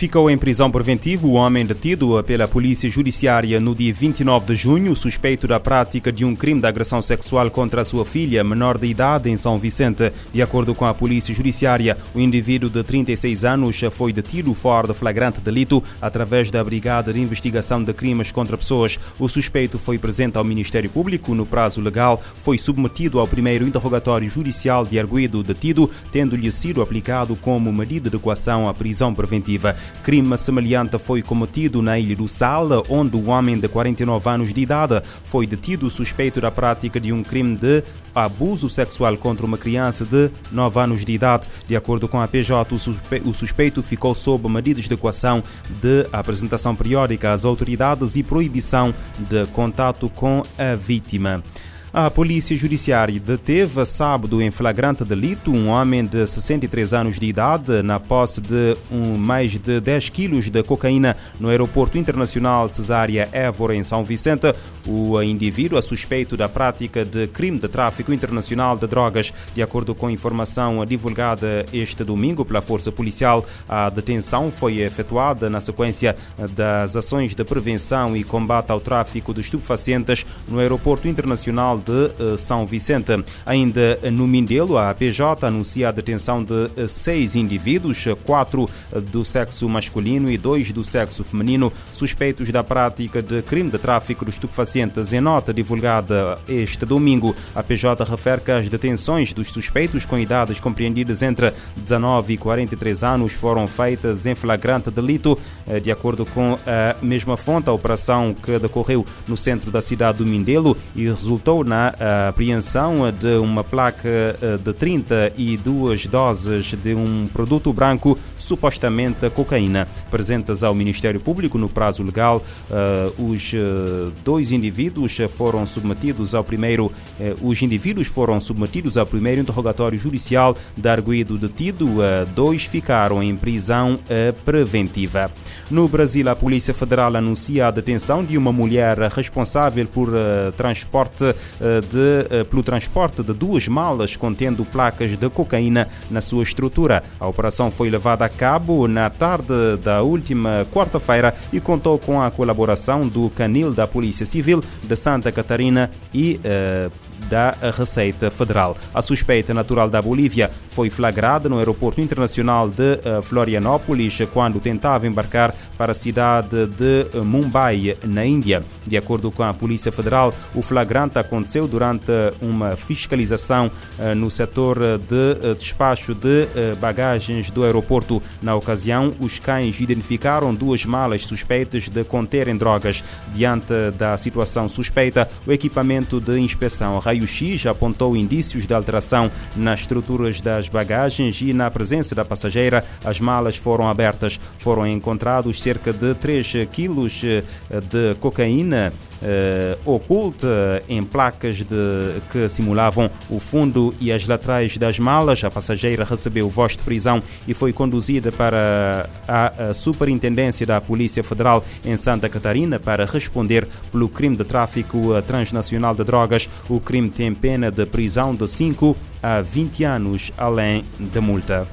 Ficou em prisão preventiva o homem detido pela Polícia Judiciária no dia 29 de junho, suspeito da prática de um crime de agressão sexual contra a sua filha, menor de idade, em São Vicente. De acordo com a Polícia Judiciária, o indivíduo de 36 anos foi detido fora de flagrante delito através da Brigada de Investigação de Crimes contra Pessoas. O suspeito foi presente ao Ministério Público no prazo legal, foi submetido ao primeiro interrogatório judicial de arguido detido, tendo-lhe sido aplicado como medida de coação a prisão preventiva. Crime semelhante foi cometido na Ilha do Sal, onde um homem de 49 anos de idade foi detido suspeito da prática de um crime de abuso sexual contra uma criança de 9 anos de idade. De acordo com a PJ, o suspeito ficou sob medidas de equação de apresentação periódica às autoridades e proibição de contato com a vítima. A Polícia Judiciária deteve sábado em flagrante delito um homem de 63 anos de idade na posse de um, mais de 10 quilos de cocaína no Aeroporto Internacional Cesária Évora, em São Vicente. O indivíduo é suspeito da prática de crime de tráfico internacional de drogas. De acordo com informação divulgada este domingo pela Força Policial, a detenção foi efetuada na sequência das ações de prevenção e combate ao tráfico de estupefacientes no Aeroporto Internacional de eh, São Vicente. Ainda no Mindelo, a PJ anuncia a detenção de eh, seis indivíduos, quatro eh, do sexo masculino e dois do sexo feminino, suspeitos da prática de crime de tráfico de estupefacientes. Em nota divulgada este domingo, a PJ refere que as detenções dos suspeitos com idades compreendidas entre 19 e 43 anos foram feitas em flagrante delito. De acordo com a mesma fonte, a operação que decorreu no centro da cidade do Mindelo e resultou na apreensão de uma placa de 32 doses de um produto branco supostamente cocaína. Presentes ao Ministério Público no prazo legal, os dois indivíduos foram submetidos ao primeiro, os indivíduos foram submetidos ao primeiro interrogatório judicial de arguído detido, dois ficaram em prisão preventiva. No Brasil, a Polícia Federal anuncia a detenção de uma mulher responsável por transporte de, pelo transporte de duas malas contendo placas de cocaína na sua estrutura. A operação foi levada a cabo na tarde da última quarta-feira e contou com a colaboração do Canil da Polícia Civil de Santa Catarina e uh, da Receita Federal. A suspeita natural da Bolívia foi flagrada no aeroporto internacional de eh, Florianópolis quando tentava embarcar para a cidade de eh, Mumbai, na Índia. De acordo com a Polícia Federal, o flagrante aconteceu durante uma fiscalização eh, no setor de despacho de bagagens do aeroporto. Na ocasião, os cães identificaram duas malas suspeitas de conterem drogas. Diante da situação suspeita, o equipamento de inspeção raio-x apontou indícios de alteração nas estruturas das bagagens e na presença da passageira, as malas foram abertas. Foram encontrados cerca de 3 quilos eh, de cocaína uh, oculta em placas de, que simulavam o fundo e as laterais das malas. A passageira recebeu voz de prisão e foi conduzida para a, a Superintendência da Polícia Federal em Santa Catarina para responder pelo crime de tráfico transnacional de drogas. O crime tem pena de prisão de 5 a 20 anos, além da multa.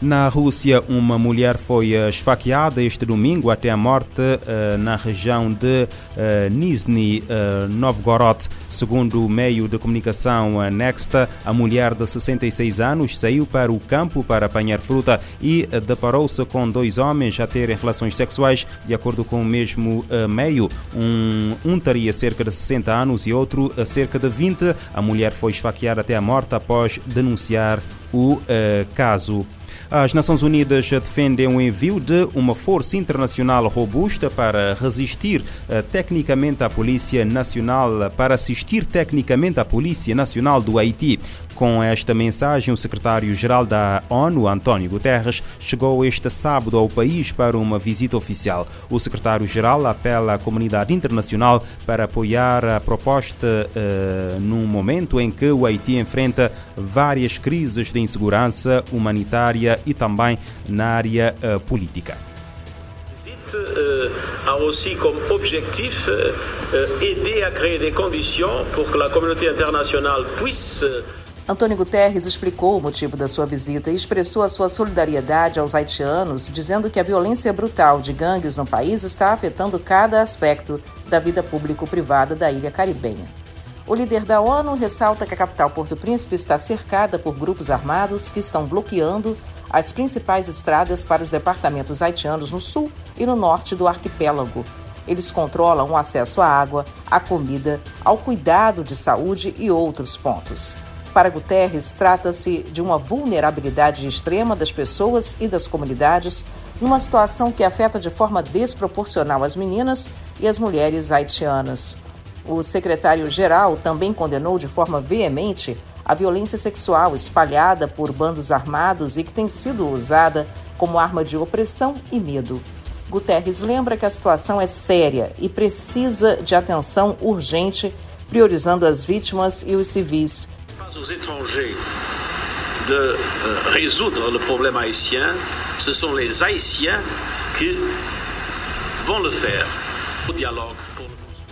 Na Rússia, uma mulher foi eh, esfaqueada este domingo até a morte uh, na região de uh, Nizhny uh, Novgorod. Segundo o meio de comunicação uh, Nexta, a mulher de 66 anos saiu para o campo para apanhar fruta e deparou-se com dois homens a terem relações sexuais. De acordo com o mesmo meio, um, um teria cerca de 60 anos e outro cerca de 20. A mulher foi esfaqueada até a morte após denunciar o caso. As Nações Unidas defendem o envio de uma força internacional robusta para resistir uh, tecnicamente à Polícia Nacional, para assistir tecnicamente à Polícia Nacional do Haiti. Com esta mensagem, o secretário-geral da ONU, António Guterres, chegou este sábado ao país para uma visita oficial. O secretário-geral apela à comunidade internacional para apoiar a proposta uh, num momento em que o Haiti enfrenta várias crises de insegurança humanitária e também na área uh, política. Euh, a aussi comme objectif aider à créer des conditions pour que la communauté internationale puisse Antônio Guterres explicou o motivo da sua visita e expressou a sua solidariedade aos haitianos, dizendo que a violência brutal de gangues no país está afetando cada aspecto da vida público-privada da ilha caribenha. O líder da ONU ressalta que a capital Porto Príncipe está cercada por grupos armados que estão bloqueando as principais estradas para os departamentos haitianos no sul e no norte do arquipélago. Eles controlam o acesso à água, à comida, ao cuidado de saúde e outros pontos. Para Guterres, trata-se de uma vulnerabilidade extrema das pessoas e das comunidades numa situação que afeta de forma desproporcional as meninas e as mulheres haitianas. O secretário-geral também condenou de forma veemente a violência sexual espalhada por bandos armados e que tem sido usada como arma de opressão e medo. Guterres lembra que a situação é séria e precisa de atenção urgente, priorizando as vítimas e os civis. Os étrangers de euh, résoudre le problème haïtien, ce sont les haïtiens qui vont le faire. O dialogue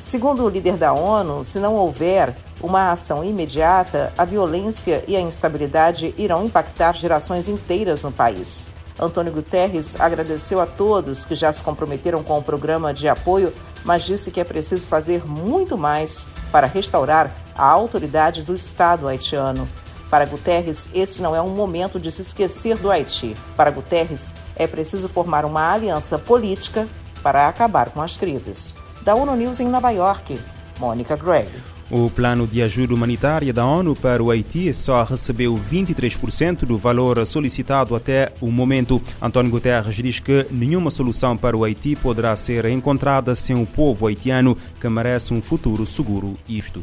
Segundo o líder da ONU, se não houver uma ação imediata, a violência e a instabilidade irão impactar gerações inteiras no país. Antônio Guterres agradeceu a todos que já se comprometeram com o programa de apoio, mas disse que é preciso fazer muito mais para restaurar a autoridade do Estado haitiano. Para Guterres, esse não é um momento de se esquecer do Haiti. Para Guterres, é preciso formar uma aliança política para acabar com as crises da ONU News em Nova York. Mônica Gregg. O plano de ajuda humanitária da ONU para o Haiti só recebeu 23% do valor solicitado até o momento. António Guterres diz que nenhuma solução para o Haiti poderá ser encontrada sem o povo haitiano, que merece um futuro seguro. Isto.